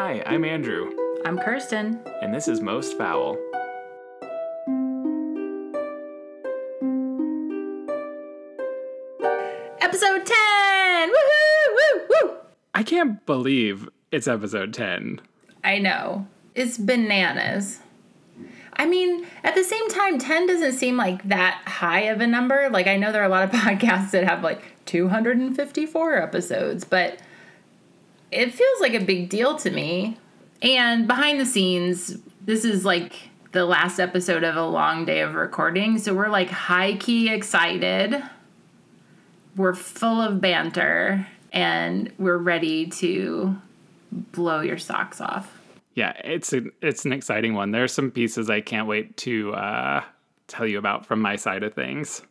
Hi, I'm Andrew, I'm Kirsten. and this is Most Foul. Episode 10! Woohoo! Woo! Woo! I can't believe it's episode 10. I know. It's bananas. I mean, at the same time, 10 doesn't seem like that high of a number. Like, I know there are a lot of podcasts that have like 254 episodes, but it feels like a big deal to me. And behind the scenes, this is like the last episode of a long day of recording. So we're like high key excited. We're full of banter and we're ready to blow your socks off. Yeah, it's a, it's an exciting one. There's some pieces I can't wait to uh, tell you about from my side of things.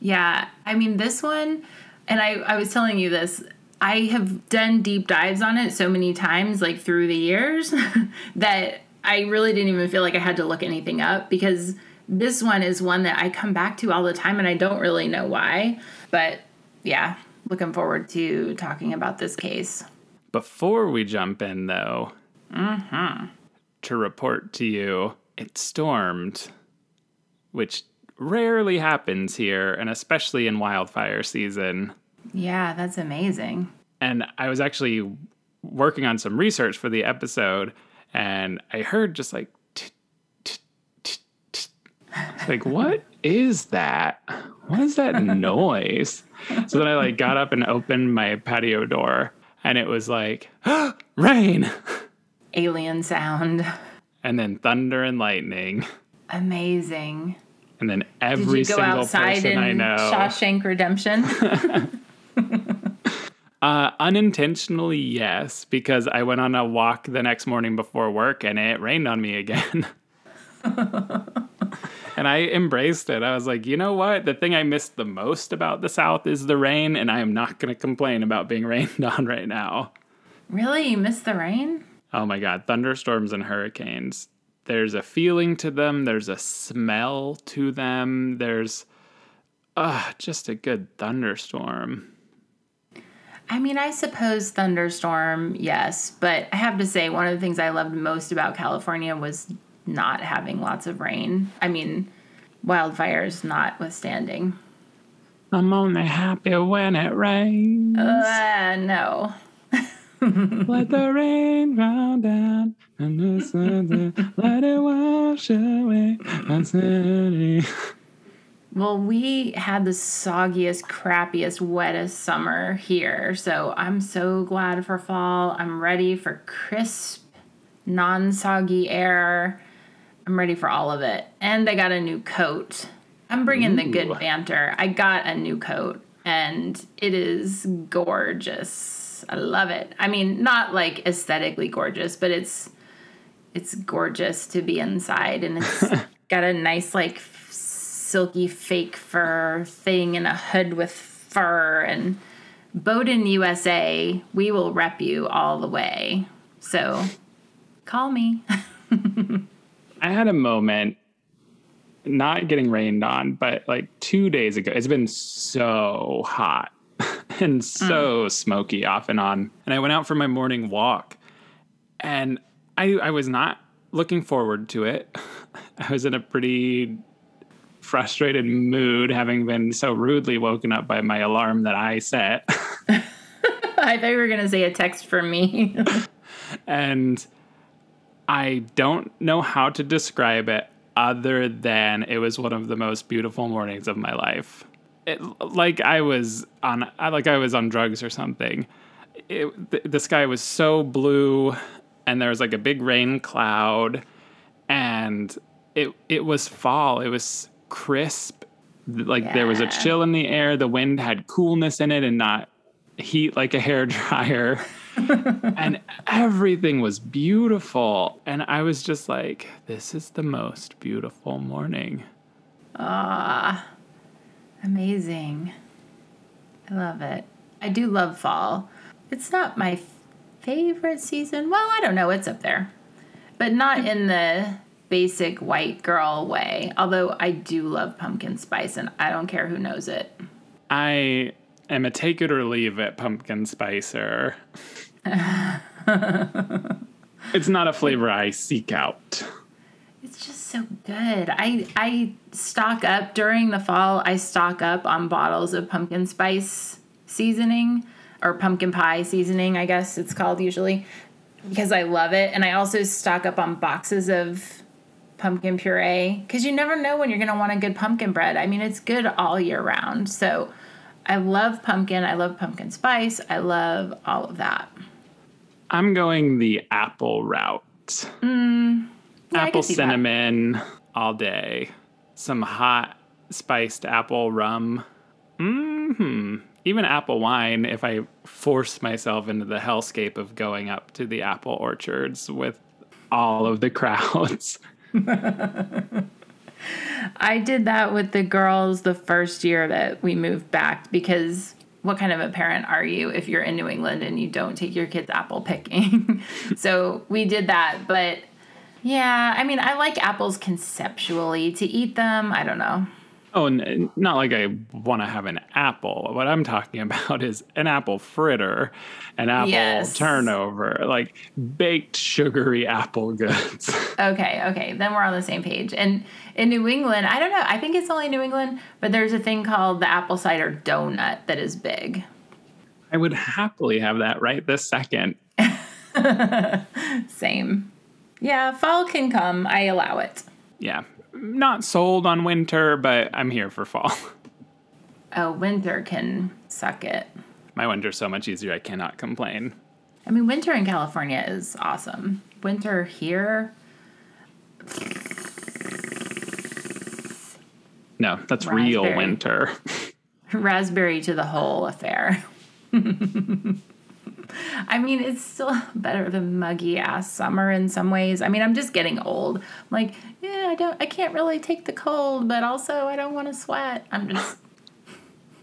Yeah, I mean, this one, and I, I was telling you this, I have done deep dives on it so many times, like through the years, that I really didn't even feel like I had to look anything up because this one is one that I come back to all the time and I don't really know why. But yeah, looking forward to talking about this case. Before we jump in, though, mm-hmm. to report to you, it stormed, which rarely happens here, and especially in wildfire season. Yeah, that's amazing. And I was actually working on some research for the episode, and I heard just like, like, what is that? What is that noise? So then I like got up and opened my patio door, and it was like, rain, Alien sound. and then thunder and lightning, Amazing. and then Did every you go single outside person in I know. Shawshank Redemption? Uh, unintentionally, yes, because I went on a walk the next morning before work and it rained on me again. and I embraced it. I was like, you know what? The thing I missed the most about the South is the rain, and I am not going to complain about being rained on right now. really? You missed the rain? Oh my God, thunderstorms and hurricanes. There's a feeling to them, there's a smell to them, there's uh, just a good thunderstorm. I mean, I suppose thunderstorm, yes, but I have to say, one of the things I loved most about California was not having lots of rain. I mean, wildfires notwithstanding. I'm only happy when it rains. Uh, no. Let the rain fall down and the sun let it wash away my city. Well, we had the soggiest, crappiest, wettest summer here. So I'm so glad for fall. I'm ready for crisp, non soggy air. I'm ready for all of it. And I got a new coat. I'm bringing the good banter. I got a new coat and it is gorgeous. I love it. I mean, not like aesthetically gorgeous, but it's it's gorgeous to be inside and it's got a nice like silky fake fur thing and a hood with fur and Bowden USA, we will rep you all the way. So call me. I had a moment, not getting rained on, but like two days ago, it's been so hot and so mm. smoky off and on. And I went out for my morning walk and I, I was not looking forward to it. I was in a pretty frustrated mood, having been so rudely woken up by my alarm that I set. I thought you were going to say a text from me. and I don't know how to describe it other than it was one of the most beautiful mornings of my life. It, like I was on, like I was on drugs or something. It, the, the sky was so blue, and there was like a big rain cloud, and it it was fall. It was crisp, like there was a chill in the air. The wind had coolness in it, and not heat like a hair dryer and everything was beautiful. And I was just like, this is the most beautiful morning. Ah, amazing. I love it. I do love fall. It's not my favorite season. Well, I don't know. It's up there, but not in the basic white girl way. Although I do love pumpkin spice, and I don't care who knows it. I am a take it or leave it pumpkin spicer. It's not a flavor I seek out. It's just so good. I I stock up during the fall. I stock up on bottles of pumpkin spice seasoning or pumpkin pie seasoning, I guess it's called usually, because I love it. And I also stock up on boxes of pumpkin puree because you never know when you're going to want a good pumpkin bread. I mean, it's good all year round. So I love pumpkin. I love pumpkin spice. I love all of that. I'm going the apple route. Mm, yeah, apple see that. cinnamon all day. Some hot spiced apple rum. hmm Even apple wine if I force myself into the hellscape of going up to the apple orchards with all of the crowds. I did that with the girls the first year that we moved back because what kind of a parent are you if you're in New England and you don't take your kids apple picking? so we did that, but yeah, I mean, I like apples conceptually to eat them. I don't know. Oh, not like I want to have an apple. What I'm talking about is an apple fritter, an apple Yes. turnover, like baked sugary apple goods. Okay, okay, then we're on the same page. And in New England, I don't know, I think it's only New England, but there's a thing called the apple cider donut that is big. I would happily have that right this second. Same. Yeah, fall can come. I allow it. Yeah, not sold on winter, but I'm here for fall. Oh, winter can suck it. My winter's so much easier, I cannot complain. I mean, winter in California is awesome. Winter here, No, that's real winter. raspberry to the whole affair. I mean, it's still better than muggy ass summer in some ways. I mean, I'm just getting old. I'm like, yeah, I don't, I can't really take the cold, but also I don't want to sweat. I'm just,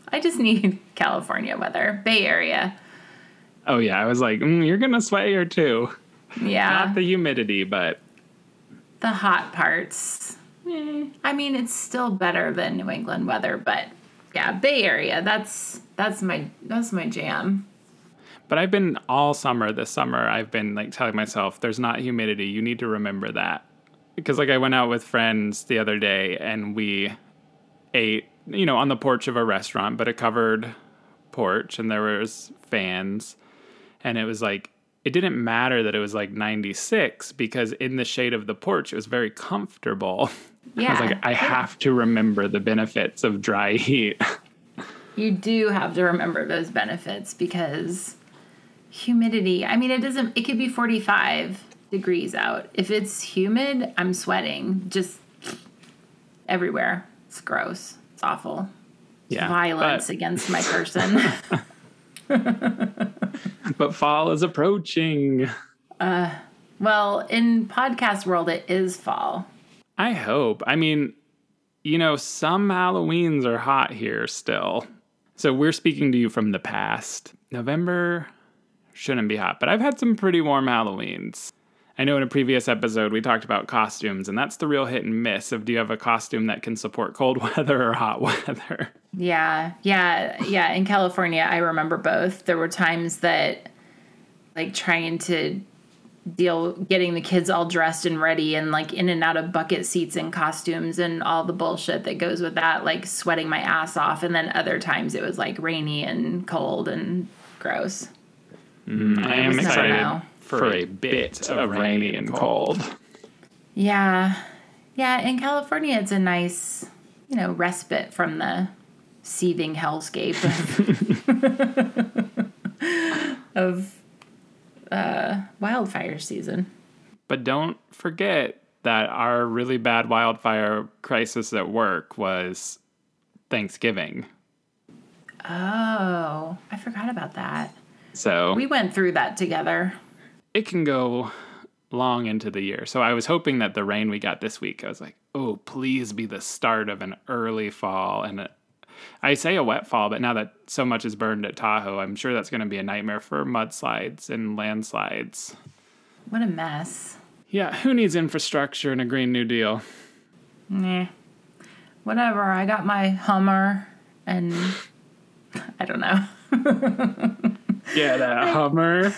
I just need California weather, Bay Area. Oh yeah, I was like, mm, you're gonna sweat here too. Yeah, Not the humidity, but the hot parts. eh, I mean, it's still better than New England weather, but yeah, Bay Area. That's that's my that's my jam. But I've been all summer this summer. I've been like telling myself, there's not humidity. You need to remember that because like I went out with friends the other day and we ate, you know, on the porch of a restaurant, but a covered porch, and there was fans, and it was like. It didn't matter that it was like 96 because in the shade of the porch it was very comfortable. yeah. I was like, I have to remember the benefits of dry heat. You do have to remember those benefits because humidity, I mean, it doesn't, it could be 45 degrees out. If it's humid, I'm sweating just everywhere. It's gross. It's awful. Yeah. Violence but- against my person. but fall is approaching. Uh, well, in podcast world, it is fall. I hope. I mean, you know, some Halloweens are hot here still. So we're speaking to you from the past. November shouldn't be hot, but I've had some pretty warm Halloweens. I know in a previous episode we talked about costumes, and that's the real hit and miss of do you have a costume that can support cold weather or hot weather? Yeah, yeah, yeah. In California, I remember both. There were times that, like, trying to deal getting the kids all dressed and ready and like in and out of bucket seats and costumes and all the bullshit that goes with that like sweating my ass off and then other times it was like rainy and cold and gross I am excited know. for a bit of rainy and cold. yeah yeah in california it's a nice you know respite from the seething hellscape of, of uh, wildfire season But don't forget that our really bad wildfire crisis at work was Thanksgiving. oh i forgot about that So we went through that together it can go long into the year. So I was hoping that the rain we got this week, I was like, oh, please be the start of an early fall. And a, I say a wet fall, but now that so much is burned at Tahoe, I'm sure that's going to be a nightmare for mudslides and landslides. what a mess Yeah, who needs infrastructure and a Green New Deal? Nah. Whatever. I got my Hummer and I don't know. Yeah, that Hummer.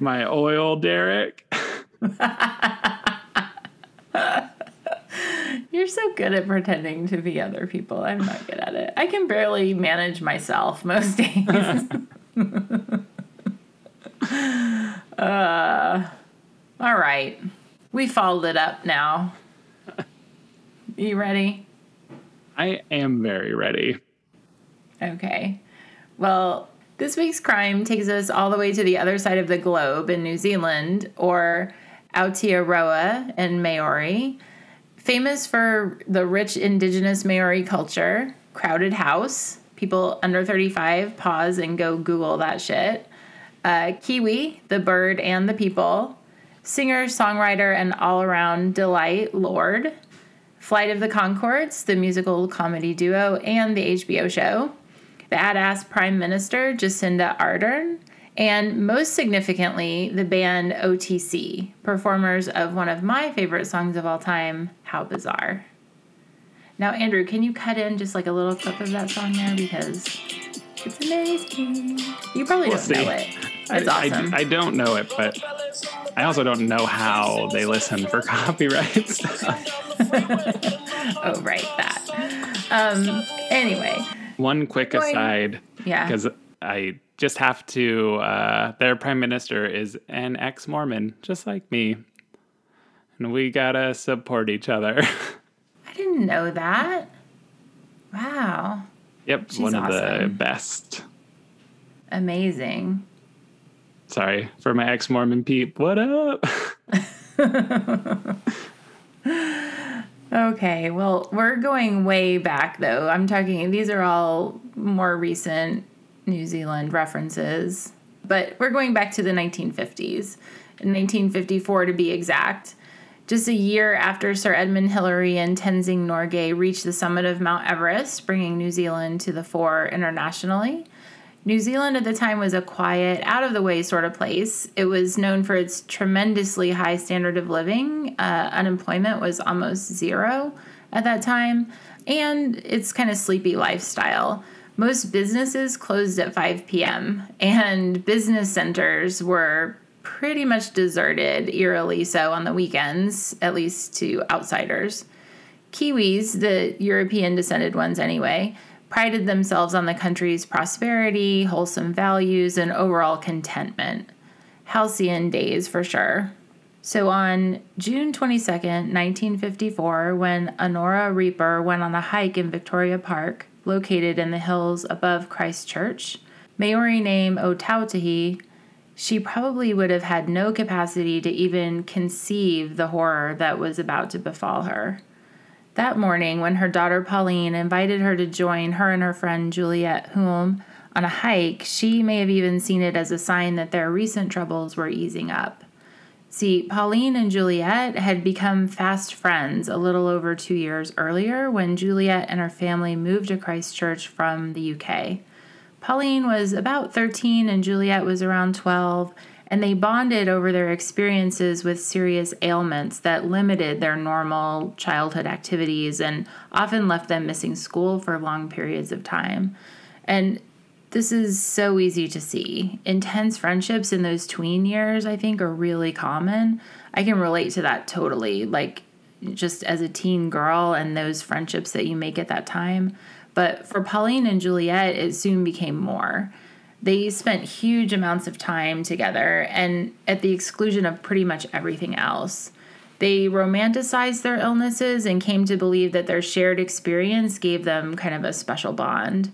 My oil derrick. You're so good at pretending to be other people. I'm not good at it. I can barely manage myself most days. uh, all right. We followed it up now. You ready? I am very ready. Okay. Well, this week's crime takes us all the way to the other side of the globe in New Zealand, or Aotearoa and Maori. Famous for the rich indigenous Maori culture, crowded house. People under 35 pause and go Google that shit. Uh, Kiwi, the bird and the people. Singer, songwriter, and all around delight, Lorde. Flight of the Conchords, the musical comedy duo, and the HBO show. Badass Prime Minister Jacinda Ardern, and most significantly, the band OMC, performers of one of my favorite songs of all time, How Bizarre. Now, Andrew, can you cut in just like a little clip of that song there? Because it's amazing. You probably We'll don't see. know it. It's I, awesome. I, I don't know it, but I also don't know how they listen for copyright stuff. oh, right, that. Um, anyway, One quick Going- aside, yeah. because I just have to. Uh, their prime minister is an ex-Mormon, just like me, and we gotta support each other. I didn't know that. Wow. yep, She's one of the best. Amazing. Sorry for my ex-Mormon peep. What up? Okay, well, we're going way back though. I'm talking, these are all more recent New Zealand references, but we're going back to the 1950s, in 1954 to be exact. Just a year after Sir Edmund Hillary and Tenzing Norgay reached the summit of Mount Everest, bringing New Zealand to the fore internationally. New Zealand at the time was a quiet, out of the way sort of place. It was known for its tremendously high standard of living. Uh, unemployment was almost zero at that time, and its kind of sleepy lifestyle. Most businesses closed at 5 p.m., and business centers were pretty much deserted, eerily so on the weekends, at least to outsiders. Kiwis, the European descended ones anyway, prided themselves on the country's prosperity, wholesome values, and overall contentment. Halcyon days for sure. So on June 22, 1954, when Honora Rieper went on a hike in Victoria Park, located in the hills above Christchurch, Maori name Otautahi, she probably would have had no capacity to even conceive the horror that was about to befall her. That morning, when her daughter Pauline invited her to join her and her friend Juliet Hulme on a hike, she may have even seen it as a sign that their recent troubles were easing up. See, Pauline and Juliet had become fast friends a little over two years earlier when Juliet and her family moved to Christchurch from the UK. Pauline was about 13 and Juliet was around 12, and they bonded over their experiences with serious ailments that limited their normal childhood activities and often left them missing school for long periods of time. And this is so easy to see. Intense friendships in those tween years, I think, are really common. I can relate to that totally. Like, just as a teen girl and those friendships that you make at that time. But for Pauline and Juliet, it soon became more. They spent huge amounts of time together and at the exclusion of pretty much everything else. They romanticized their illnesses and came to believe that their shared experience gave them kind of a special bond.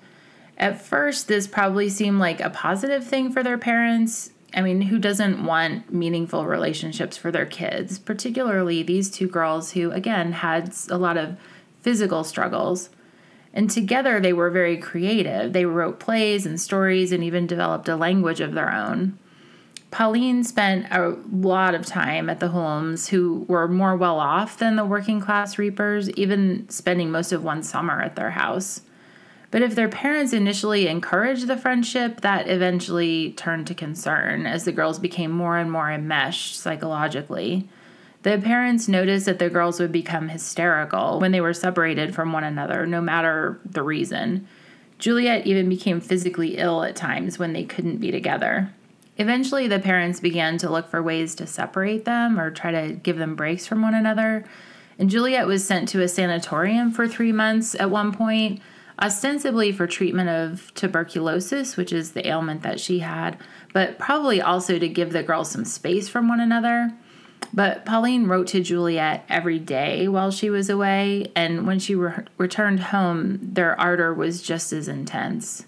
At first, this probably seemed like a positive thing for their parents. I mean, who doesn't want meaningful relationships for their kids, particularly these two girls who, again, had a lot of physical struggles? And together they were very creative. They wrote plays and stories and even developed a language of their own. Pauline spent a lot of time at the Hulmes, who were more well off than the working class Riepers, even spending most of one summer at their house. But if their parents initially encouraged the friendship, that eventually turned to concern as the girls became more and more enmeshed psychologically. The parents noticed that the girls would become hysterical when they were separated from one another, no matter the reason. Juliet even became physically ill at times when they couldn't be together. Eventually, the parents began to look for ways to separate them or try to give them breaks from one another. And Juliet was sent to a sanatorium for three months at one point, ostensibly for treatment of tuberculosis, which is the ailment that she had, but probably also to give the girls some space from one another. But Pauline wrote to Juliet every day while she was away, and when she re- returned home, their ardor was just as intense.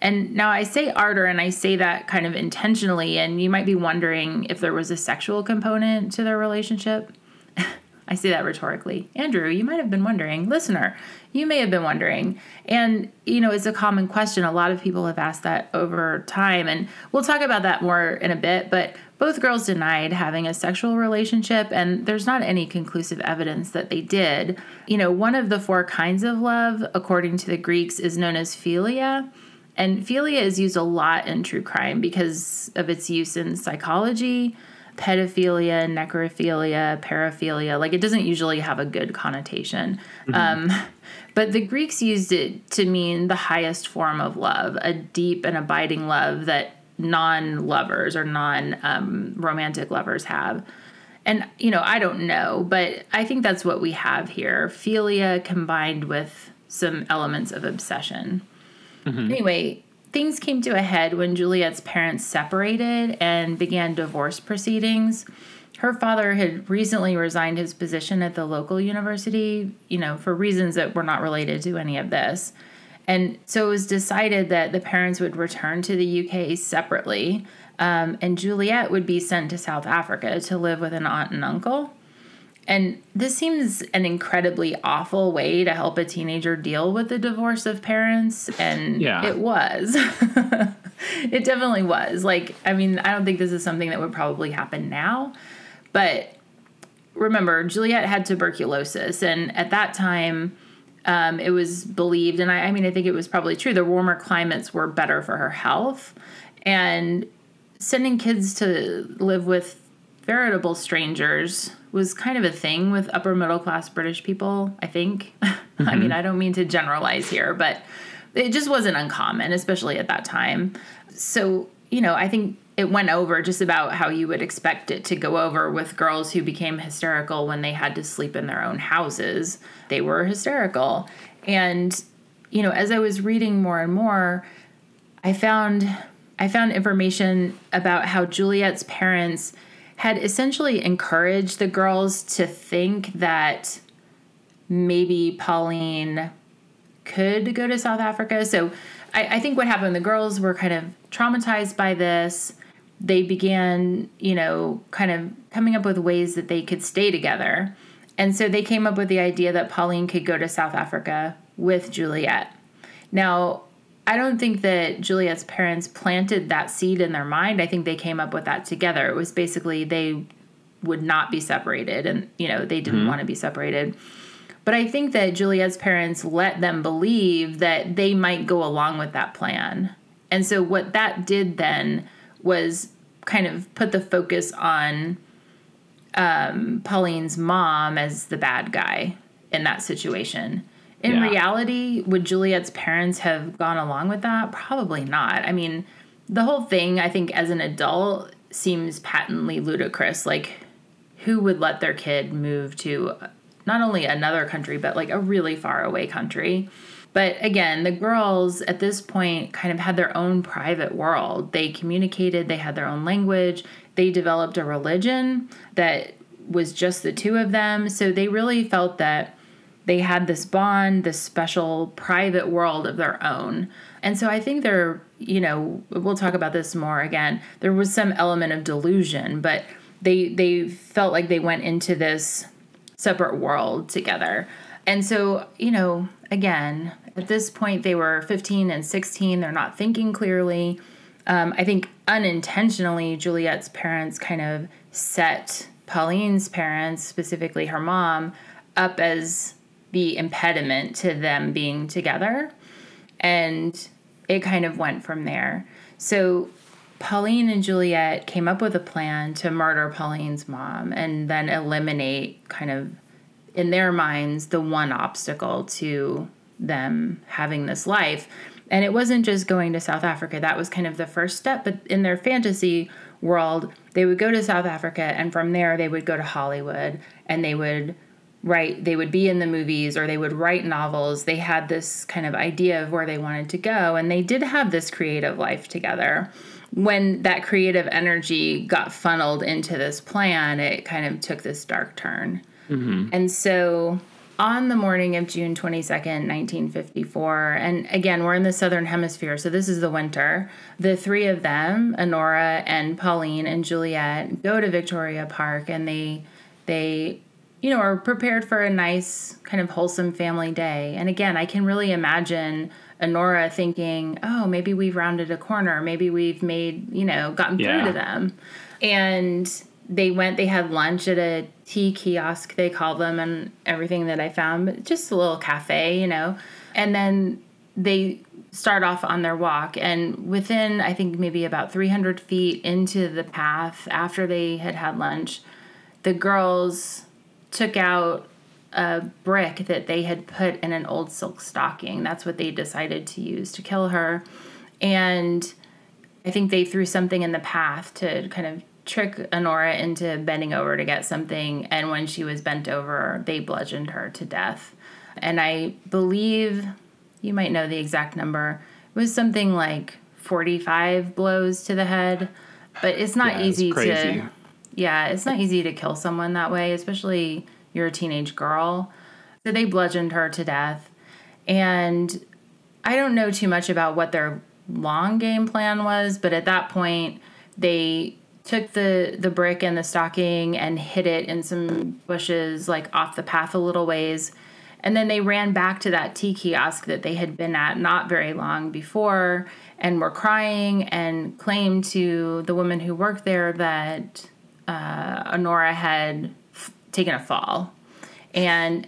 And now I say ardor, and I say that kind of intentionally, and you might be wondering if there was a sexual component to their relationship. I say that rhetorically. Andrew, you might have been wondering. Listener, you may have been wondering. And, you know, it's a common question. A lot of people have asked that over time. And we'll talk about that more in a bit. But both girls denied having a sexual relationship, and there's not any conclusive evidence that they did. You know, one of the four kinds of love, according to the Greeks, is known as philia. And philia is used a lot in true crime because of its use in psychology pedophilia, necrophilia, paraphilia. Like it doesn't usually have a good connotation. Mm-hmm. Um, but the Greeks used it to mean the highest form of love, a deep and abiding love that non lovers or non um, romantic lovers have. And, you know, I don't know, but I think that's what we have here philia combined with some elements of obsession. Mm-hmm. Anyway, things came to a head when Juliet's parents separated and began divorce proceedings. Her father had recently resigned his position at the local university, you know, for reasons that were not related to any of this. And so it was decided that the parents would return to the UK separately, um, and Juliet would be sent to South Africa to live with an aunt and uncle. And this seems an incredibly awful way to help a teenager deal with the divorce of parents. And yeah. it was. it definitely was. Like, I mean, I don't think this is something that would probably happen now. But remember, Juliet had tuberculosis. And at that time, um, it was believed, and I, I mean, I think it was probably true, the warmer climates were better for her health. And sending kids to live with veritable strangers was kind of a thing with upper middle class British people, I think. Mm-hmm. I mean, I don't mean to generalize here, but it just wasn't uncommon, especially at that time. So, you know, I think it went over just about how you would expect it to go over with girls who became hysterical when they had to sleep in their own houses. They were hysterical. And, you know, as I was reading more and more, I found I found information about how Juliet's parents had essentially encouraged the girls to think that maybe Pauline could go to South Africa. So I, I, think what happened, the girls were kind of traumatized by this. They began, you know, kind of coming up with ways that they could stay together. And so they came up with the idea that Pauline could go to South Africa with Juliet. Now, I don't think that Juliet's parents planted that seed in their mind. I think they came up with that together. It was basically they would not be separated and, you know, they didn't mm-hmm. want to be separated. But I think that Juliet's parents let them believe that they might go along with that plan. And so what that did then was kind of put the focus on um, Pauline's mom as the bad guy in that situation. In yeah. reality, would Juliet's parents have gone along with that? Probably not. I mean, the whole thing, I think, as an adult, seems patently ludicrous. Like, who would let their kid move to not only another country, but like a really far away country? But again, the girls at this point kind of had their own private world. They communicated, they had their own language, they developed a religion that was just the two of them. So they really felt that they had this bond, this special private world of their own. And so I think there, you know, we'll talk about this more again. There was some element of delusion, but they they felt like they went into this separate world together. And so, you know, again, at this point they were 15 and 16, they're not thinking clearly. Um, I think unintentionally, Juliet's parents kind of set Pauline's parents, specifically her mom, up as the impediment to them being together. And it kind of went from there. So Pauline and Juliet came up with a plan to murder Pauline's mom and then eliminate, kind of, in their minds, the one obstacle to them having this life. And it wasn't just going to South Africa, that was kind of the first step. But in their fantasy world, they would go to South Africa and from there they would go to Hollywood and they would write, they would be in the movies or they would write novels. They had this kind of idea of where they wanted to go and they did have this creative life together. When that creative energy got funneled into this plan, it kind of took this dark turn. Mm-hmm. And so on the morning of June 22nd, 1954, and again, we're in the southern hemisphere, so this is the winter. The three of them, Honora and Pauline and Juliet, go to Victoria Park and they they you know, are prepared for a nice kind of wholesome family day. And again, I can really imagine Honora thinking, "Oh, maybe we've rounded a corner. Maybe we've made, you know, gotten yeah. through to them." And they went they had lunch at a tea kiosk they call them and everything that i found but just a little cafe you know? And then they start off on their walk and within i think maybe about 300 feet into the path after they had had lunch the girls took out a brick that they had put in an old silk stocking. That's what they decided to use to kill her. And i think they threw something in the path to kind of trick Honora into bending over to get something, and when she was bent over, they bludgeoned her to death. And I believe you might know the exact number. It was something like 45 blows to the head, but it's not yeah, easy it's to Yeah, it's not easy to kill someone that way, especially you're a teenage girl. So they bludgeoned her to death. And I don't know too much about what their long game plan was, but at that point, they took the the brick and the stocking and hid it in some bushes like off the path a little ways and then they ran back to that tea kiosk that they had been at not very long before and were crying and claimed to the woman who worked there that uh, Honora had f- taken a fall. And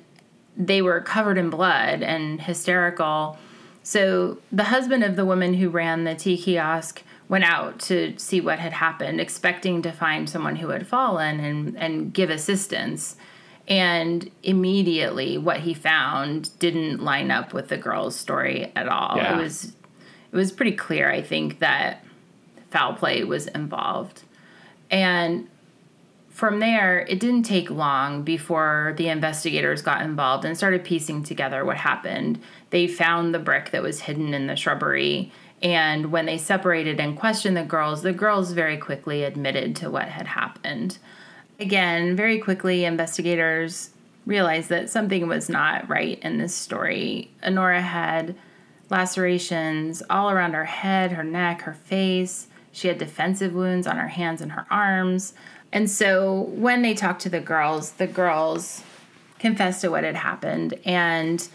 they were covered in blood and hysterical. So the husband of the woman who ran the tea kiosk went out to see what had happened, expecting to find someone who had fallen and, and give assistance. And immediately, what he found didn't line up with the girl's story at all. Yeah. It was it was pretty clear, I think, that foul play was involved. And from there, it didn't take long before the investigators got involved and started piecing together what happened. They found the brick that was hidden in the shrubbery and when they separated and questioned the girls, the girls very quickly admitted to what had happened. Again, very quickly, investigators realized that something was not right in this story. Honora had lacerations all around her head, her neck, her face. She had defensive wounds on her hands and her arms. And so when they talked to the girls, the girls confessed to what had happened and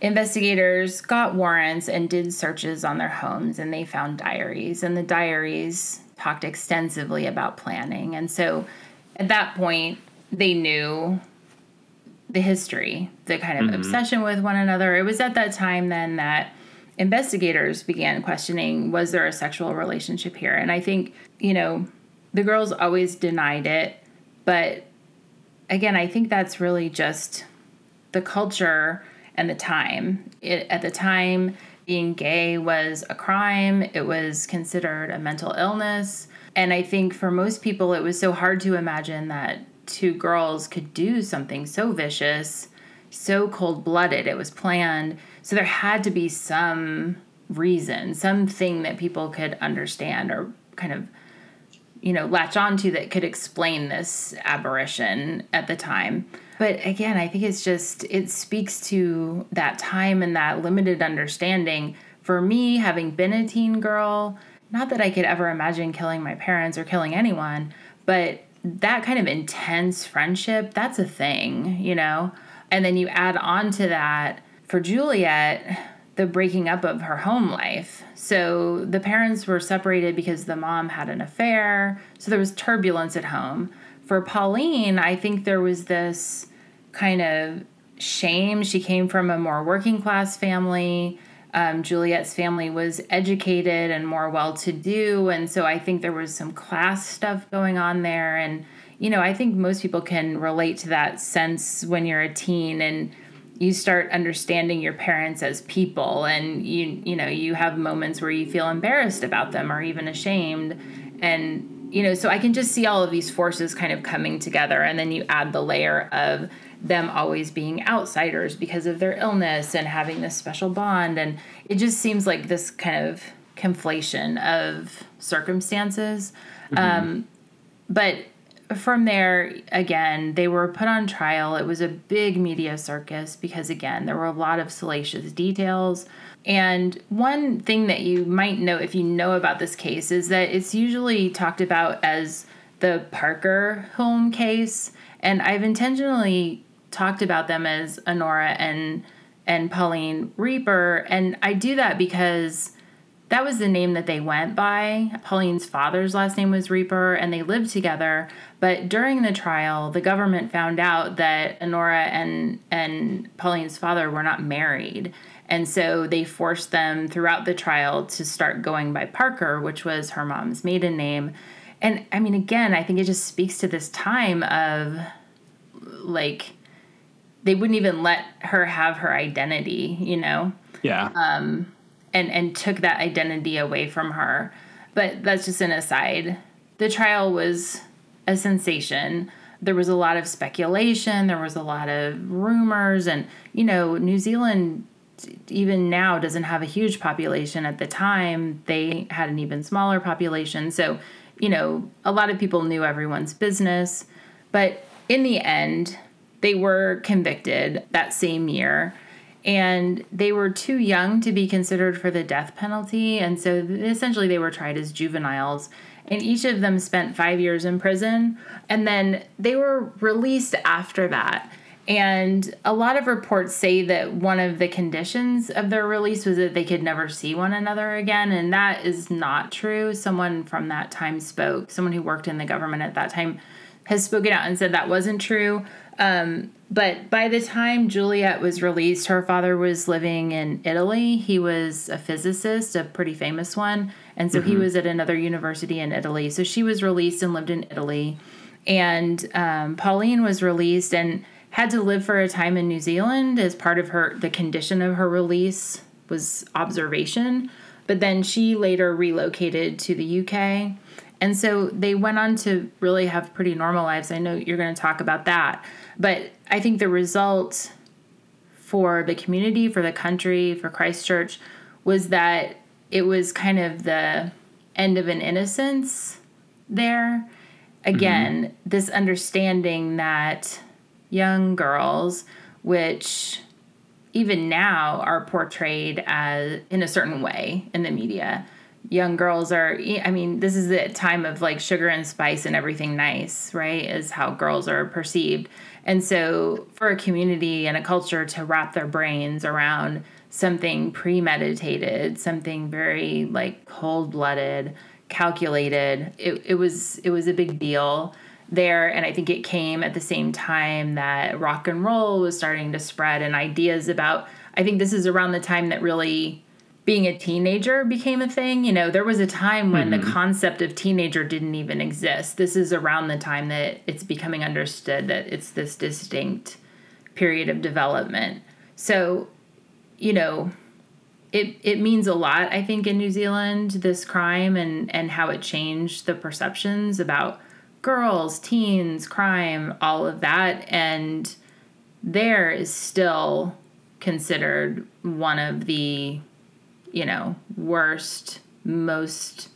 investigators got warrants and did searches on their homes and they found diaries and the diaries talked extensively about planning. And so at that point they knew the history the kind of mm-hmm. obsession with one another. It was at that time then that investigators began questioning was there a sexual relationship here? And i think you know the girls always denied it but again i think that's really just the culture and the time. It, at the time, being gay was a crime, it was considered a mental illness. And I think for most people, it was so hard to imagine that two girls could do something so vicious, so cold blooded. It was planned. So there had to be some reason, something that people could understand or kind of you know latch onto that could explain this aberration at the time but again, I think it's just, it speaks to that time and that limited understanding. For me, having been a teen girl, not that I could ever imagine killing my parents or killing anyone, but that kind of intense friendship, that's a thing, you know? And then you add on to that for Juliet, the breaking up of her home life. So the parents were separated because the mom had an affair. So there was turbulence at home for Pauline, I think there was this kind of shame. She came from a more working class family. Um, Juliet's family was educated and more well to do. And so I think there was some class stuff going on there. And, you know, I think most people can relate to that sense when you're a teen and you start understanding your parents as people and you you know you have moments where you feel embarrassed about them or even ashamed and you know so i can just see all of these forces kind of coming together and then you add the layer of them always being outsiders because of their illness and having this special bond and it just seems like this kind of conflation of circumstances mm-hmm. um, but from there, again, they were put on trial. It was a big media circus because, again, there were a lot of salacious details. And one thing that you might know if you know about this case is that it's usually talked about as the Parker Hulme case. And I've intentionally talked about them as Honora and and Pauline Rieper. And I do that because that was the name that they went by. Pauline's father's last name was Rieper, and they lived together. But during the trial, the government found out that Honora and and Pauline's father were not married. And so they forced them throughout the trial to start going by Parker, which was her mom's maiden name. And I mean, again, I think it just speaks to this time of like they wouldn't even let her have her identity, you know? Yeah. Um, and and took that identity away from her. But that's just an aside. The trial was a sensation. There was a lot of speculation, there was a lot of rumors and you know, New Zealand even now doesn't have a huge population at the time. They had an even smaller population. So, you know, a lot of people knew everyone's business, but in the end, they were convicted that same year and they were too young to be considered for the death penalty and so essentially they were tried as juveniles and each of them spent 5 years in prison and then they were released after that and a lot of reports say that one of the conditions of their release was that they could never see one another again. And that is not true. Someone from that time spoke, someone who worked in the government at that time has spoken out and said that wasn't true. Um, but by the time Juliet was released, her father was living in Italy. He was a physicist, a pretty famous one. And so mm-hmm. he was at another university in Italy. So she was released and lived in Italy. And um, Pauline was released and had to live for a time in New Zealand as part of her, the condition of her release was observation. But then she later relocated to the UK. And so they went on to really have pretty normal lives. I know you're going to talk about that. But I think the result for the community, for the country, for Christchurch was that it was kind of the end of an innocence there. Again, mm-hmm. this understanding that young girls, which even now are portrayed as in a certain way in the media, young girls are i mean this is the time of like sugar and spice and everything nice right is how girls are perceived and so, for a community and a culture to wrap their brains around something premeditated, something very like cold blooded, calculated, it, it was it was a big deal there. And I think it came at the same time that rock and roll was starting to spread and ideas about. I think this is around the time that really being a teenager became a thing. You know, there was a time when mm-hmm. the concept of teenager didn't even exist. This is around the time that it's becoming understood that it's this distinct period of development. So, you know, it it means a lot, I think, in New Zealand, this crime and and how it changed the perceptions about girls, teens, crime, all of that. And there is still considered one of the you know, worst, most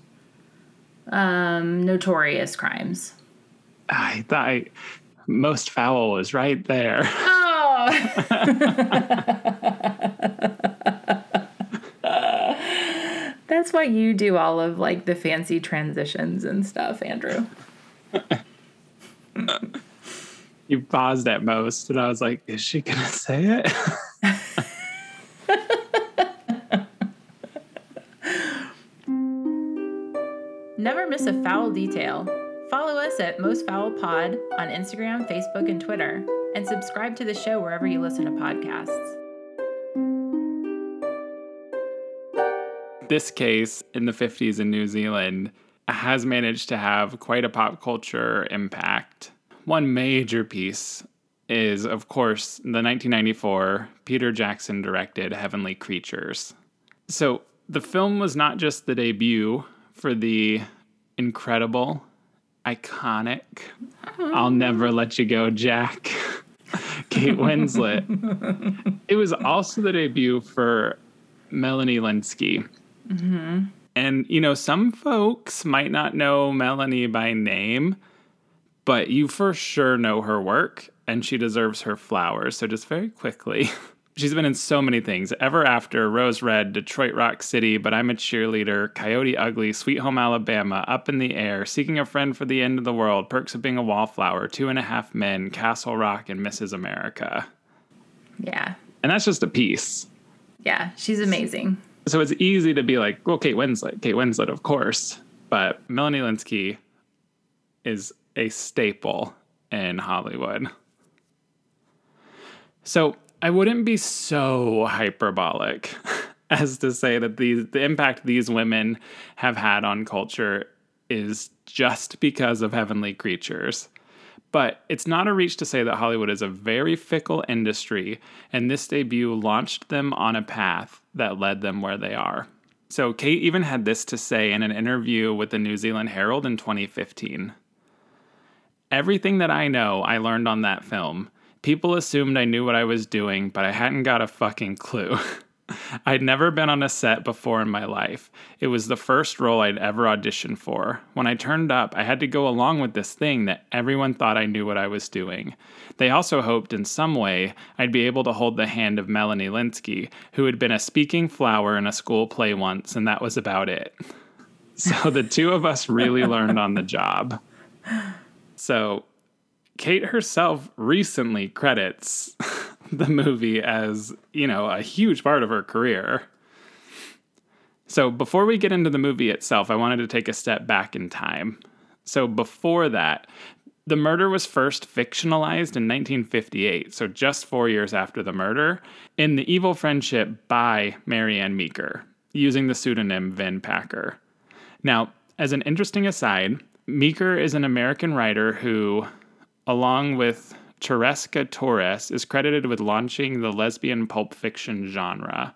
um, notorious crimes. I thought I, most foul was right there. Oh. That's why you do all of like the fancy transitions and stuff, Andrew. you paused at most, and I was like, "Is she gonna say it?" Never miss a foul detail. Follow us at Most Foul Pod on Instagram, Facebook, and Twitter, and subscribe to the show wherever you listen to podcasts. This case in the 50s in New Zealand has managed to have quite a pop culture impact. One major piece is, of course, the 1994 Peter Jackson directed Heavenly Creatures. So the film was not just the debut for the incredible, iconic, I'll never let you go, Jack, Kate Winslet. it was also the debut for Melanie Lynskey. Mm-hmm. And, you know, some folks might not know Melanie by name, but you for sure know her work and she deserves her flowers. So, just very quickly, she's been in so many things Ever After, Rose Red, Detroit Rock City, But I'm a Cheerleader, Coyote Ugly, Sweet Home Alabama, Up in the Air, Seeking a Friend for the End of the World, Perks of Being a Wallflower, Two and a Half Men, Castle Rock, and Mrs. America. Yeah. And that's just a piece. Yeah. She's amazing. So it's easy to be like, well, Kate Winslet, Kate Winslet, of course. But Melanie Lynskey is a staple in Hollywood. So I wouldn't be so hyperbolic as to say that these the impact these women have had on culture is just because of heavenly creatures. But it's not a reach to say that Hollywood is a very fickle industry, and this debut launched them on a path that led them where they are. So, Kate even had this to say in an interview with the New Zealand Herald in 2015. Everything that I know, I learned on that film. People assumed I knew what I was doing, but I hadn't got a fucking clue. I'd never been on a set before in my life. It was the first role I'd ever auditioned for. When I turned up, I had to go along with this thing that everyone thought I knew what I was doing. They also hoped in some way I'd be able to hold the hand of Melanie Lynskey, who had been a speaking flower in a school play once, and that was about it. So the two of us really learned on the job. So Kate herself recently credits the movie as, you know, a huge part of her career. So before we get into the movie itself, I wanted to take a step back in time. So before that, the murder was first fictionalized in 1958, so just four years after the murder, in The Evil Friendship by Marijane Meaker, using the pseudonym Vin Packer. Now, as an interesting aside, Meaker is an American writer who, along with Tereska Torres, is credited with launching the lesbian pulp fiction genre,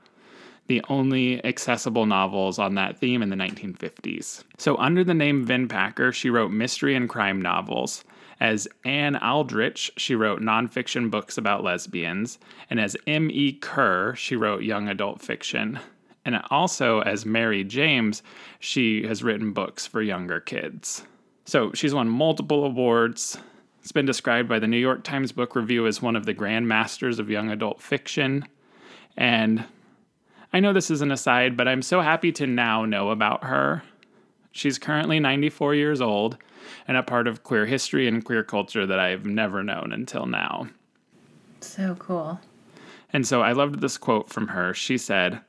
the only accessible novels on that theme in the 1950s. So, under the name Vin Packer, she wrote mystery and crime novels. As Anne Aldrich, she wrote nonfiction books about lesbians. And as M.E. Kerr, she wrote young adult fiction. And also, as Mary James, she has written books for younger kids. So she's won multiple awards. It's been described by the New York Times Book Review as one of the grand masters of young adult fiction. And I know this is an aside, but I'm so happy to now know about her. She's currently 94 years old and a part of queer history and queer culture that I've never known until now. So cool. And so I loved this quote from her. She said,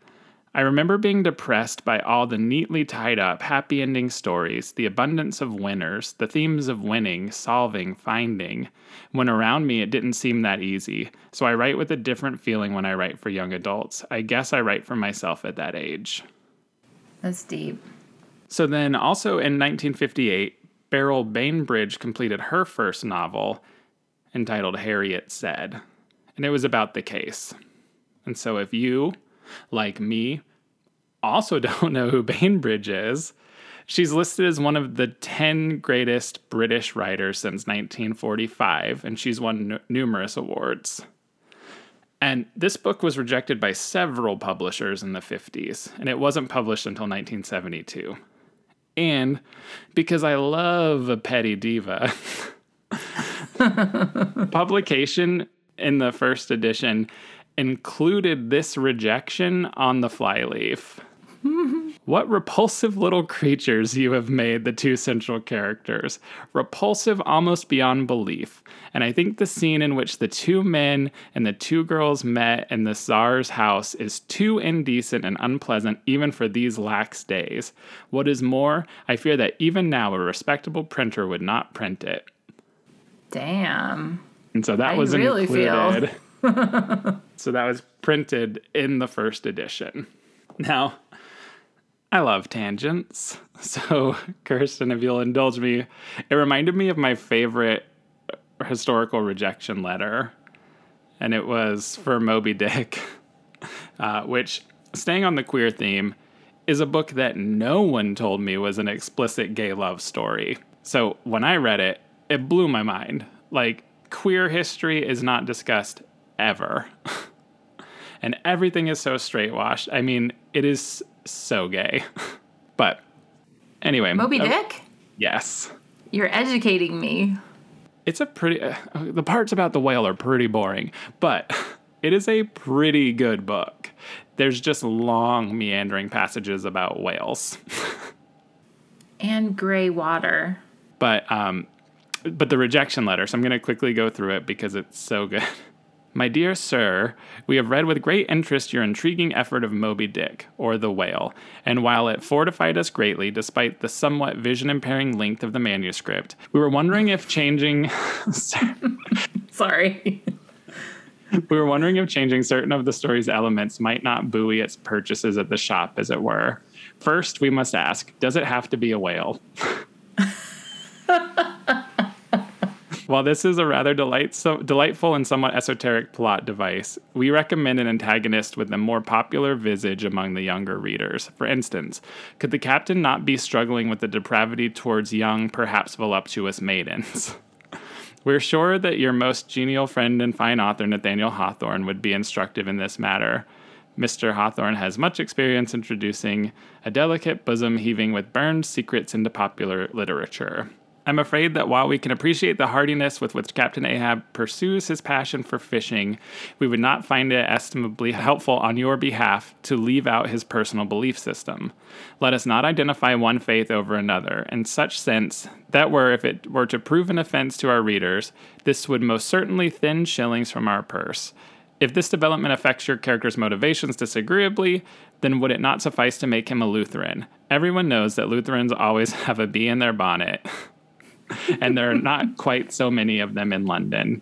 I remember being depressed by all the neatly tied up, happy ending stories, the abundance of winners, the themes of winning, solving, finding. When around me, it didn't seem that easy. So I write with a different feeling when I write for young adults. I guess I write for myself at that age. That's deep. So then, also in 1958, Beryl Bainbridge completed her first novel entitled Harriet Said, and it was about the case. And so, if you like me, also don't know who Bainbridge is. She's listed as one of the 10 greatest British writers since 1945, and she's won n- numerous awards. And this book was rejected by several publishers in the 50s, and it wasn't published until 1972. And because I love a petty diva, publication in the first edition included this rejection on the flyleaf. what repulsive little creatures you have made the two central characters. Repulsive almost beyond belief. And I think the scene in which the two men and the two girls met in the Tsar's house is too indecent and unpleasant even for these lax days. What is more, I fear that even now a respectable printer would not print it. Damn. And so that I was really feel- included. So that was printed in the first edition. Now, I love tangents. So, Kirsten, if you'll indulge me, it reminded me of my favorite historical rejection letter, and it was for Moby Dick, uh, which, staying on the queer theme, is a book that no one told me was an explicit gay love story. So when I read it, it blew my mind. Like, queer history is not discussed ever. and everything is so straight washed. I mean, it is so gay. but anyway, Moby uh, Dick? Yes. You're educating me. It's a pretty, uh, the parts about the whale are pretty boring, but it is a pretty good book. There's just long, meandering passages about whales. and gray water. But, um, but the rejection letter, so I'm going to quickly go through it because it's so good. My dear sir, we have read with great interest your intriguing effort of Moby Dick, or the whale, and while it fortified us greatly despite the somewhat vision impairing length of the manuscript, we were wondering if changing. Sorry. we were wondering if changing certain of the story's elements might not buoy its purchases at the shop, as it were. First, we must ask does it have to be a whale? While this is a rather delight- so delightful and somewhat esoteric plot device, we recommend an antagonist with a more popular visage among the younger readers. For instance, could the captain not be struggling with the depravity towards young, perhaps voluptuous maidens? We're sure that your most genial friend and fine author, Nathaniel Hawthorne, would be instructive in this matter. Mr. Hawthorne has much experience introducing a delicate bosom heaving with burned secrets into popular literature. I'm afraid that while we can appreciate the hardiness with which Captain Ahab pursues his passion for fishing, we would not find it estimably helpful on your behalf to leave out his personal belief system. Let us not identify one faith over another, in such sense that were, if it were to prove an offense to our readers, this would most certainly thin shillings from our purse. If this development affects your character's motivations disagreeably, then would it not suffice to make him a Lutheran? Everyone knows that Lutherans always have a bee in their bonnet. and there are not quite so many of them in London.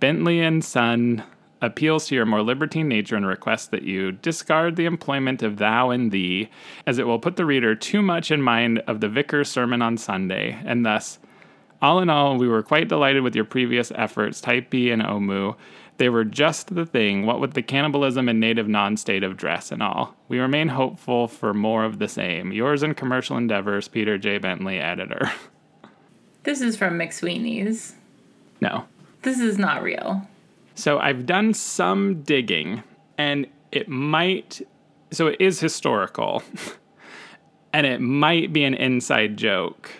Bentley and Son appeals to your more libertine nature and requests that you discard the employment of thou and thee, as it will put the reader too much in mind of the vicar's sermon on Sunday, and thus, all in all, we were quite delighted with your previous efforts, Typee and Omoo. They were just the thing, what with the cannibalism and native non state of dress and all. We remain hopeful for more of the same. Yours in commercial endeavors, Peter J. Bentley, editor. This is from McSweeney's. No. This is not real. So I've done some digging, and it might. So it is historical, and it might be an inside joke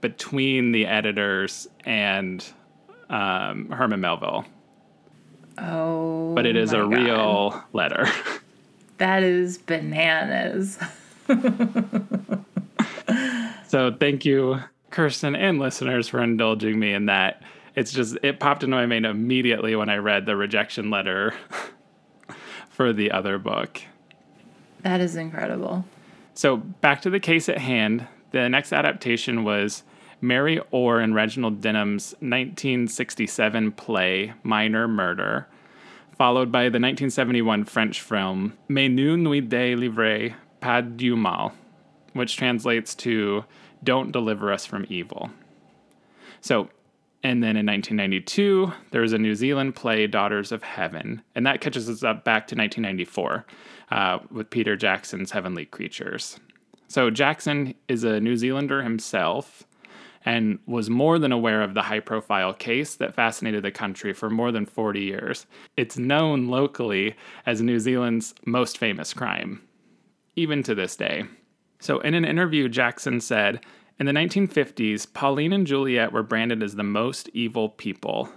between the editors and um, Herman Melville. Oh. But it is a God. real letter. That is bananas. so thank you Kirsten and listeners for indulging me in that. It's just it popped into my mind immediately when I read the rejection letter for the other book. That is incredible. So back to the case at hand. The next adaptation was Mary Orr and Reginald Denham's 1967 play Minor Murder, followed by the 1971 French film Mais nous nous délivrer pas du mal, which translates to don't deliver us from evil. So, and then in 1992, there was a New Zealand play, Daughters of Heaven, and that catches us up back to 1994 uh, with Peter Jackson's Heavenly Creatures. So, Jackson is a New Zealander himself and was more than aware of the high profile case that fascinated the country for more than 40 years. It's known locally as New Zealand's most famous crime, even to this day. So, in an interview, Jackson said, In the 1950s, Pauline and Juliet were branded as the most evil people.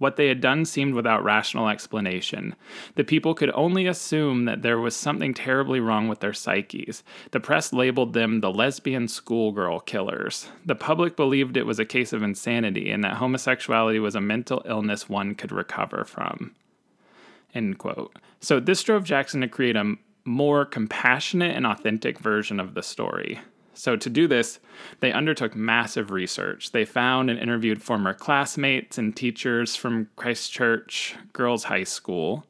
What they had done seemed without rational explanation. The people could only assume that there was something terribly wrong with their psyches. The press labeled them the lesbian schoolgirl killers. The public believed it was a case of insanity and that homosexuality was a mental illness one could recover from. End quote. So this drove Jackson to create a more compassionate and authentic version of the story. So, to do this, they undertook massive research. They found and interviewed former classmates and teachers from Christchurch Girls High School.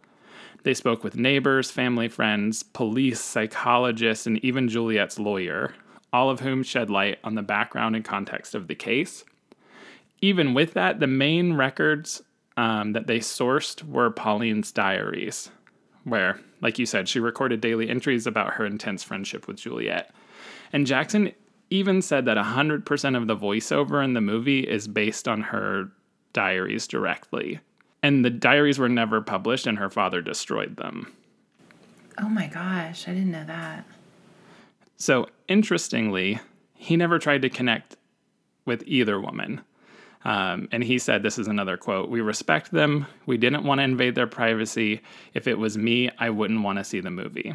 They spoke with neighbors, family friends, police, psychologists, and even Juliet's lawyer, all of whom shed light on the background and context of the case. even with that, the main records um, that they sourced were Pauline's diaries, where, like you said, she recorded daily entries about her intense friendship with Juliet. And Jackson even said that 100% of the voiceover in the movie is based on her diaries directly. And the diaries were never published, and her father destroyed them. Oh my gosh, I didn't know that. So, interestingly, he never tried to connect with either woman. Um, and he said, This is another quote We respect them. We didn't want to invade their privacy. If it was me, I wouldn't want to see the movie.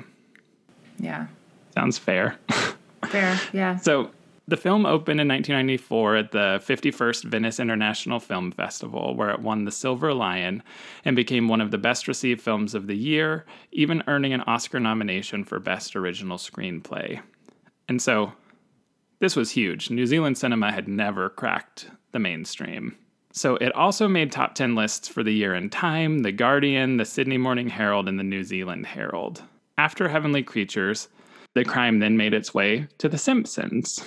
Yeah. Sounds fair. Fair, yeah. So the film opened in 1994 at the 51st Venice International Film Festival, where it won the Silver Lion and became one of the best received films of the year, even earning an Oscar nomination for Best Original Screenplay. And so this was huge. New Zealand cinema had never cracked the mainstream. So it also made top 10 lists for the year in Time, The Guardian, the Sydney Morning Herald, and the New Zealand Herald. After Heavenly Creatures, the crime then made its way to The Simpsons.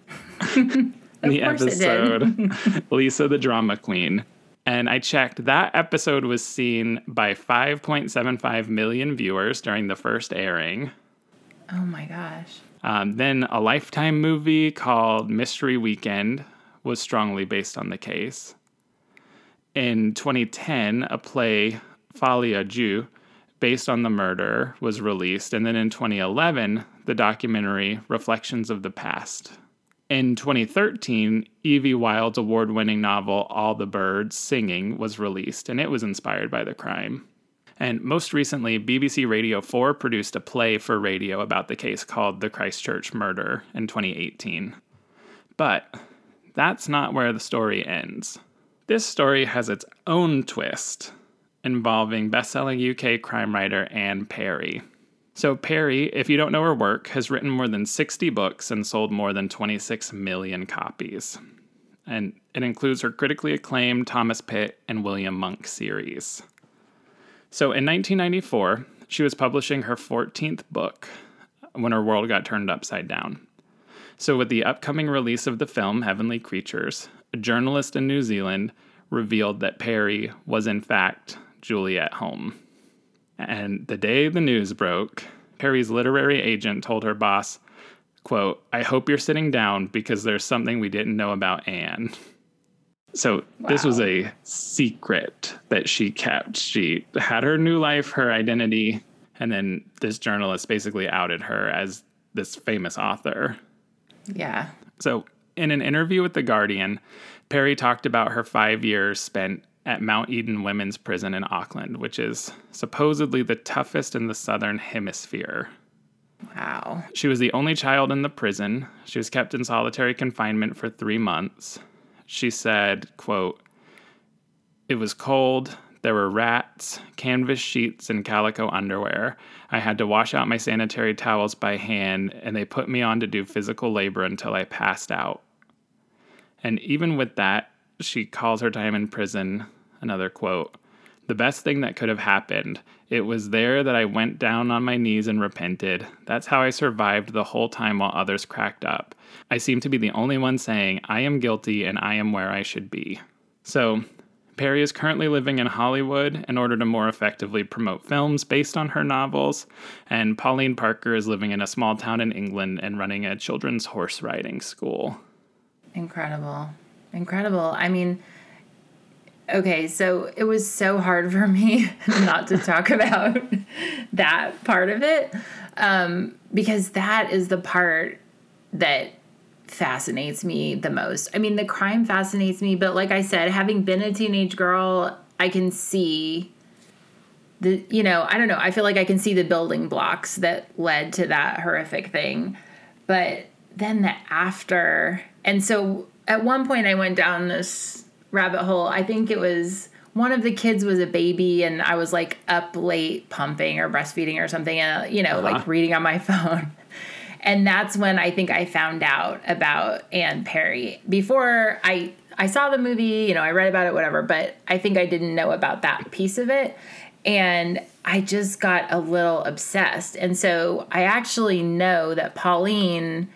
in the episode Lisa the Drama Queen. And I checked, that episode was seen by 5.75 million viewers during the first airing. Oh my gosh. Um, then a Lifetime movie called Mystery Weekend was strongly based on the case. In 2010, a play, Folie à Deux, based on the murder, was released. And then in 2011, the documentary Reflections of the Past. In 2013, Evie Wyld's award winning novel All the Birds Singing was released, and it was inspired by the crime. And most recently, BBC Radio 4 produced a play for radio about the case called The Christchurch Murder in 2018. But that's not where the story ends. This story has its own twist involving best-selling UK crime writer Anne Perry. So Perry, if you don't know her work, has written more than 60 books and sold more than 26 million copies. And it includes her critically acclaimed Thomas Pitt and William Monk series. So in 1994, she was publishing her 14th book when her world got turned upside down. So, with the upcoming release of the film Heavenly Creatures, a journalist in New Zealand revealed that Perry was, in fact, Juliet Hulme. And the day the news broke, Perry's literary agent told her boss, quote, I hope you're sitting down because there's something we didn't know about Anne. So wow. this was a secret that she kept. She had her new life, her identity, and then this journalist basically outed her as this famous author. Yeah. So in an interview with The Guardian, Perry talked about her five years spent at Mount Eden Women's Prison in Auckland, which is supposedly the toughest in the southern hemisphere. Wow. She was the only child in the prison. She was kept in solitary confinement for three months. She said, quote, It was cold. There were rats, canvas sheets, and calico underwear. I had to wash out my sanitary towels by hand, and they put me on to do physical labor until I passed out. And even with that, she calls her time in prison another quote the best thing that could have happened. It was there that I went down on my knees and repented. That's how I survived the whole time while others cracked up. I seem to be the only one saying, I am guilty and I am where I should be. So, Perry is currently living in Hollywood in order to more effectively promote films based on her novels, and Pauline Parker is living in a small town in England and running a children's horse riding school. Incredible. Incredible. I mean, okay, so it was so hard for me not to talk about that part of it um, because that is the part that fascinates me the most. I mean, the crime fascinates me, but like I said, having been a teenage girl, I can see the, you know, I don't know, I feel like I can see the building blocks that led to that horrific thing. But then the after, and so at one point I went down this rabbit hole. I think it was one of the kids was a baby and I was like up late pumping or breastfeeding or something, and uh, you know, uh-huh. like reading on my phone. And that's when I think I found out about Anne Perry. Before I I saw the movie, you know, I read about it, whatever, but I think I didn't know about that piece of it. And I just got a little obsessed. And so I actually know that Pauline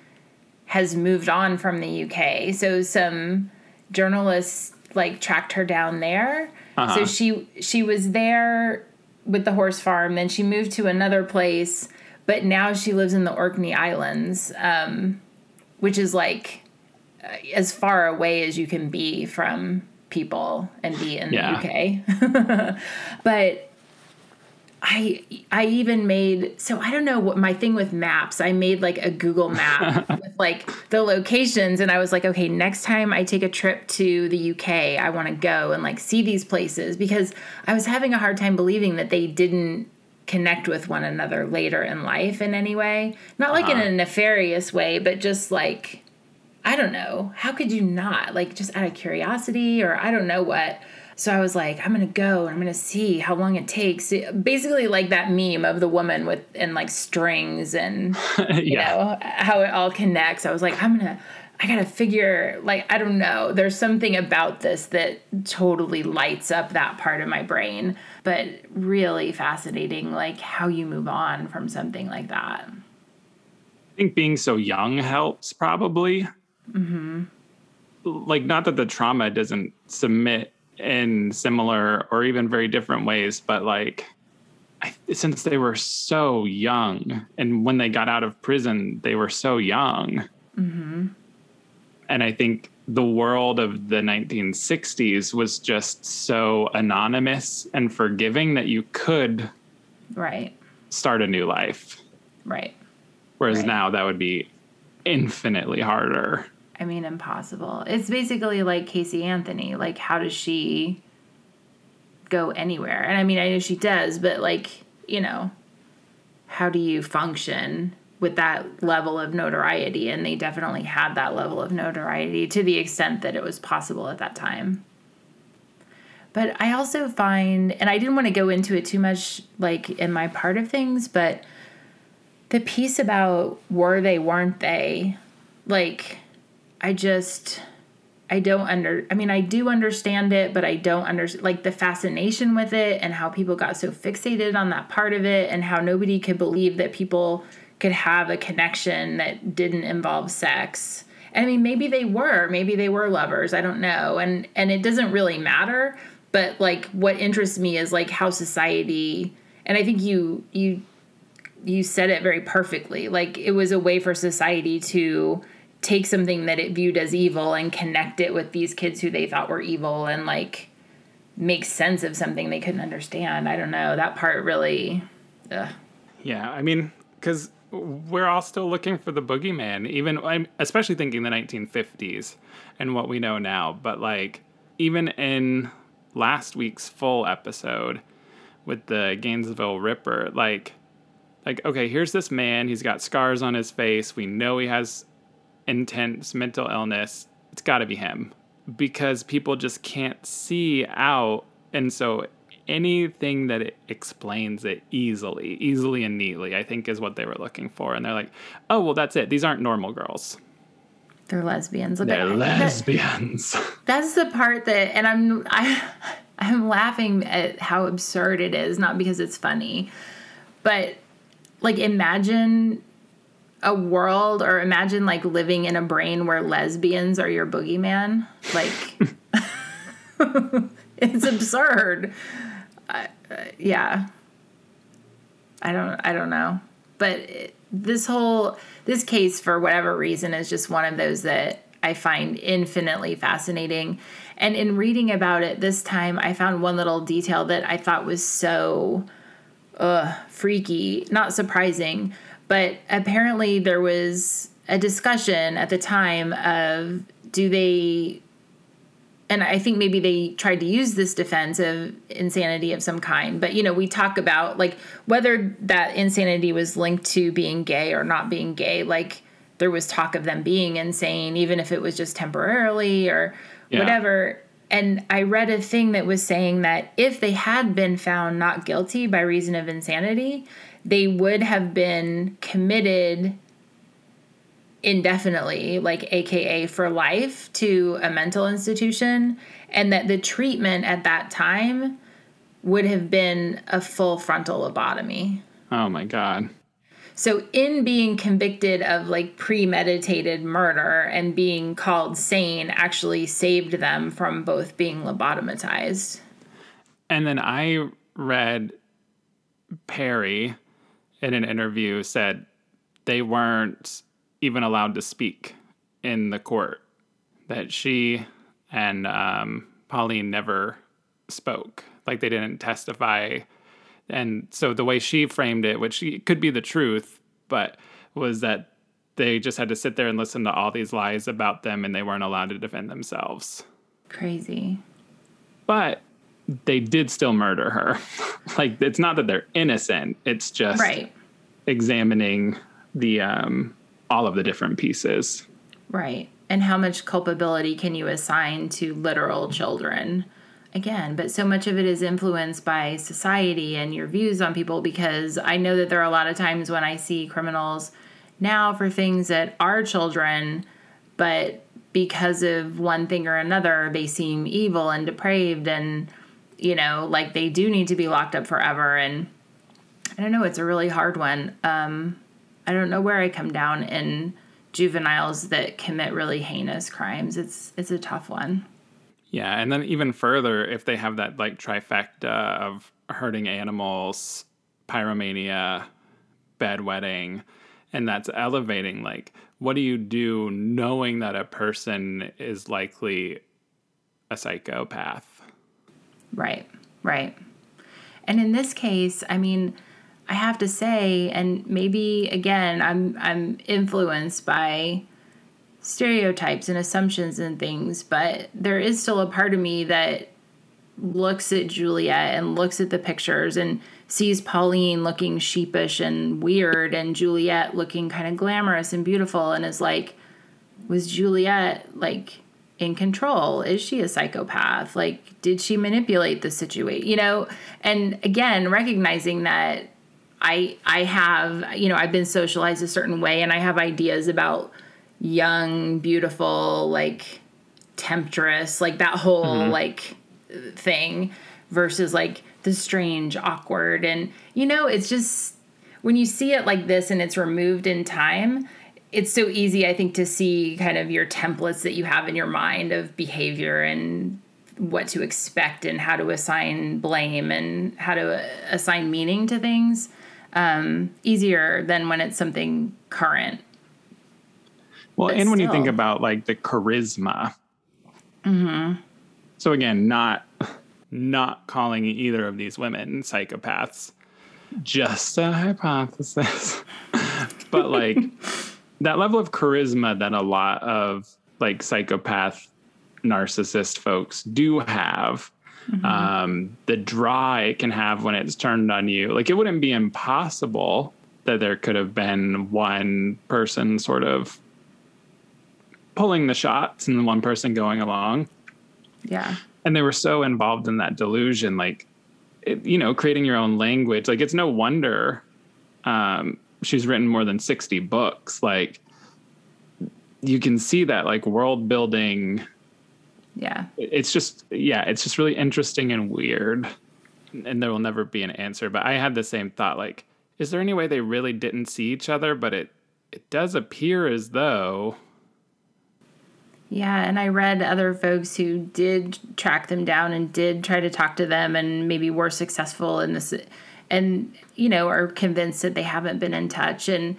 has moved on from the UK. So some journalists like tracked her down there. Uh-huh. So she she was there with the horse farm. Then she moved to another place, but now she lives in the Orkney Islands, um, which is like uh, as far away as you can be from people and be in Yeah. the UK. but I I even made so I don't know what my thing with maps. I made like a Google map with like the locations and I was like, okay, next time I take a trip to the UK, I want to go and like see these places because I was having a hard time believing that they didn't connect with one another later in life in any way. Not like in uh-huh. a nefarious way, but just like I don't know. How could you not? Like just out of curiosity or I don't know what. So I was like, I'm gonna go and I'm gonna see how long it takes. Basically, like that meme of the woman with and like strings and you yeah. know how it all connects. I was like, I'm gonna, I gotta figure. Like I don't know. There's something about this that totally lights up that part of my brain. But really fascinating, like how you move on from something like that. I think being so young helps probably. Mm-hmm. Like, not that the trauma doesn't submit in similar or even very different ways, but like, I, since they were so young and when they got out of prison, they were so young. Mm-hmm. And I think the world of the 1960s was just so anonymous and forgiving that you could Right. start a new life. Right. Whereas Right. now that would be infinitely harder. I mean, impossible. It's basically like Casey Anthony. Like, how does she go anywhere? And I mean, I know she does, but like, you know, how do you function with that level of notoriety? And they definitely had that level of notoriety to the extent that it was possible at that time. But I also find, and I didn't want to go into it too much, like in my part of things, but the piece about were they, weren't they, like, I just I don't under I mean I do understand it, but I don't understand like the fascination with it and how people got so fixated on that part of it and how nobody could believe that people could have a connection that didn't involve sex. I mean maybe they were, maybe they were lovers, I don't know. And and it doesn't really matter, but like what interests me is like how society and I think you you you said it very perfectly. Like it was a way for society to take something that it viewed as evil and connect it with these kids who they thought were evil and like make sense of something they couldn't understand. I don't know. That part really ugh. Yeah, I mean, because we're all still looking for the boogeyman, even I'm especially thinking the 1950s and what we know now. But like, even in last week's full episode with the Gainesville Ripper, like, like okay, here's this man. He's got scars on his face. We know he has intense mental illness. It's got to be him because people just can't see out, and so anything that it explains it easily, easily and neatly, I think is what they were looking for. And they're like, oh, well, that's it. These aren't normal girls. they're lesbians. Look They're at that- lesbians. That's the part that, and I'm I, I'm laughing at how absurd it is, not because it's funny, but like imagine a world or imagine like living in a brain where lesbians are your boogeyman. Like, it's absurd. Yeah. I don't. I don't know, but it, this whole this case for whatever reason is just one of those that I find infinitely fascinating. And in reading about it this time, I found one little detail that I thought was so uh, freaky, not surprising, but apparently there was a discussion at the time of do they and I think maybe they tried to use this defense of insanity of some kind. But you know, we talk about like whether that insanity was linked to being gay or not being gay. Like there was talk of them being insane, even if it was just temporarily or Yeah. whatever. And I read a thing that was saying that if they had been found not guilty by reason of insanity, they would have been committed indefinitely, like AKA for life, to a mental institution, and that the treatment at that time would have been a full frontal lobotomy. oh my God. So, in being convicted of like premeditated murder and being called sane, actually saved them from both being lobotomized. And then I read Perry in an interview said they weren't even allowed to speak in the court, that she and um, Pauline never spoke. Like they didn't testify and so the way she framed it, which could be the truth, but was that they just had to sit there and listen to all these lies about them and they weren't allowed to defend themselves. Crazy. But they did still murder her. like it's not that they're innocent, it's just right. examining the um all of the different pieces. Right. And how much culpability can you assign to literal children? again, but so much of it is influenced by society and your views on people because I know that there are a lot of times when I see criminals now for things that are children, but because of one thing or another, they seem evil and depraved and, you know, like they do need to be locked up forever. And I don't know, it's a really hard one. Um, I don't know where I come down in juveniles that commit really heinous crimes. It's it's a tough one. Yeah, and then even further, if they have that like trifecta of hurting animals, pyromania, bedwetting, and that's elevating, like, what do you do knowing that a person is likely a psychopath? Right, right. And in this case, I mean, I have to say, and maybe again, I'm I'm influenced by stereotypes and assumptions and things, but there is still a part of me that looks at Juliet and looks at the pictures and sees Pauline looking sheepish and weird and Juliet looking kind of glamorous and beautiful and is like, was Juliet like in control? Is she a psychopath? Like, did she manipulate the situation? You know, and again, recognizing that I I have, you know, I've been socialized a certain way and I have ideas about young, beautiful, like temptress, like that whole mm-hmm. like thing versus like the strange, awkward. And, you know, it's just when you see it like this and it's removed in time, it's so easy, I think, to see kind of your templates that you have in your mind of behavior and what to expect and how to assign blame and how to assign meaning to things um, easier than when it's something current well, but and when you think about like the charisma. Mm-hmm. So again, not not calling either of these women psychopaths. Just a hypothesis. but like that level of charisma that a lot of like psychopath narcissist folks do have mm-hmm. um, the draw it can have when it's turned on you like it wouldn't be impossible that there could have been one person sort of pulling the shots and one person going along. Yeah. And they were so involved in that delusion, like, it, you know, creating your own language. Like, it's no wonder um, she's written more than 60 books. Like, you can see that, like, world building. Yeah. It's just, yeah, it's just really interesting and weird. And there will never be an answer. But I had the same thought, like, is there any way they really didn't see each other? But it, it does appear as though yeah, and I read other folks who did track them down and did try to talk to them and maybe were successful in this and you know are convinced that they haven't been in touch and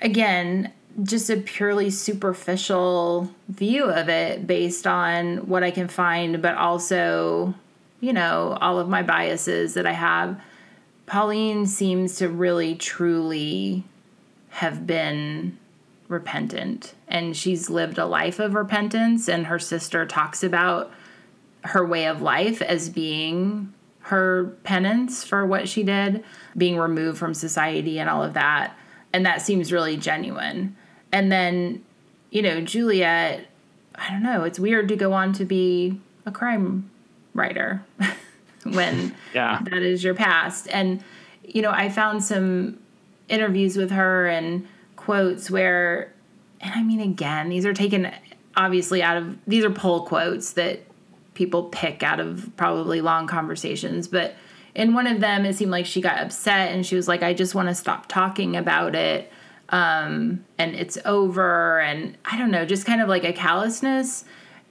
again just a purely superficial view of it based on what I can find but also you know all of my biases that I have. Pauline seems to really truly have been repentant and she's lived a life of repentance and her sister talks about her way of life as being her penance for what she did being removed from society and all of that and that seems really genuine and then you know juliet i don't know it's weird to go on to be a crime writer when yeah. that is your past and you know i found some interviews with her and quotes where, and I mean, again, these are taken obviously out of, these are pull quotes that people pick out of probably long conversations, but in one of them, it seemed like she got upset and she was like, I just want to stop talking about it. Um, and it's over. And I don't know, just kind of like a callousness.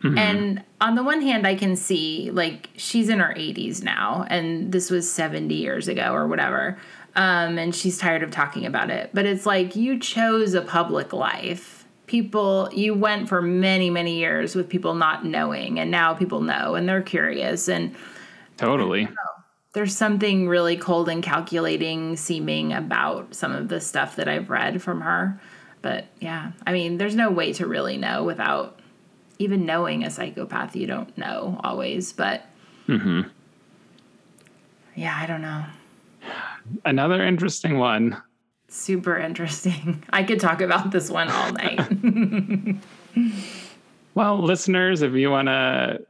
Mm-hmm. And on the one hand, I can see like she's in her 80s now, and this was 70 years ago or whatever. Um, and she's tired of talking about it. But it's like you chose a public life. People, you went for many, many years with people not knowing, and now people know and they're curious. And totally there's something really cold and calculating seeming about some of the stuff that I've read from her. But yeah, I mean, there's no way to really know without even knowing a psychopath. You don't know always, but mm-hmm. yeah, I don't know. Another interesting one. Super interesting. I could talk about this one all night. well, listeners, if you want to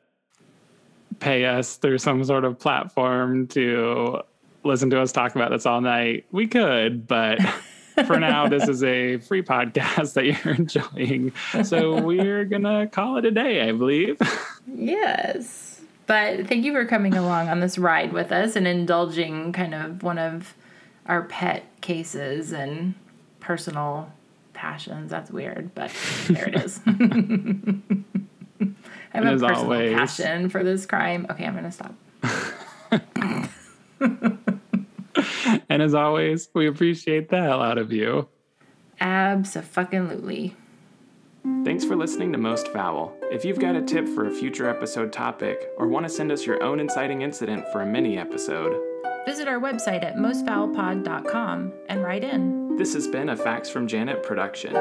pay us through some sort of platform to listen to us talk about this all night, we could, but for now, this is a free podcast that you're enjoying. So we're going to call it a day, I believe. Yes. But thank you for coming along on this ride with us and indulging kind of one of our pet cases and personal passions. That's weird, but there it is. I have and a personal always, passion for this crime. Okay, I'm going to stop. and as always, we appreciate the hell out of you. Absolutely. Thanks for listening to Most Foul. If you've got a tip for a future episode topic or want to send us your own inciting incident for a mini episode, visit our website at mostfoulpod.com and write in. This has been a Facts from Janet production.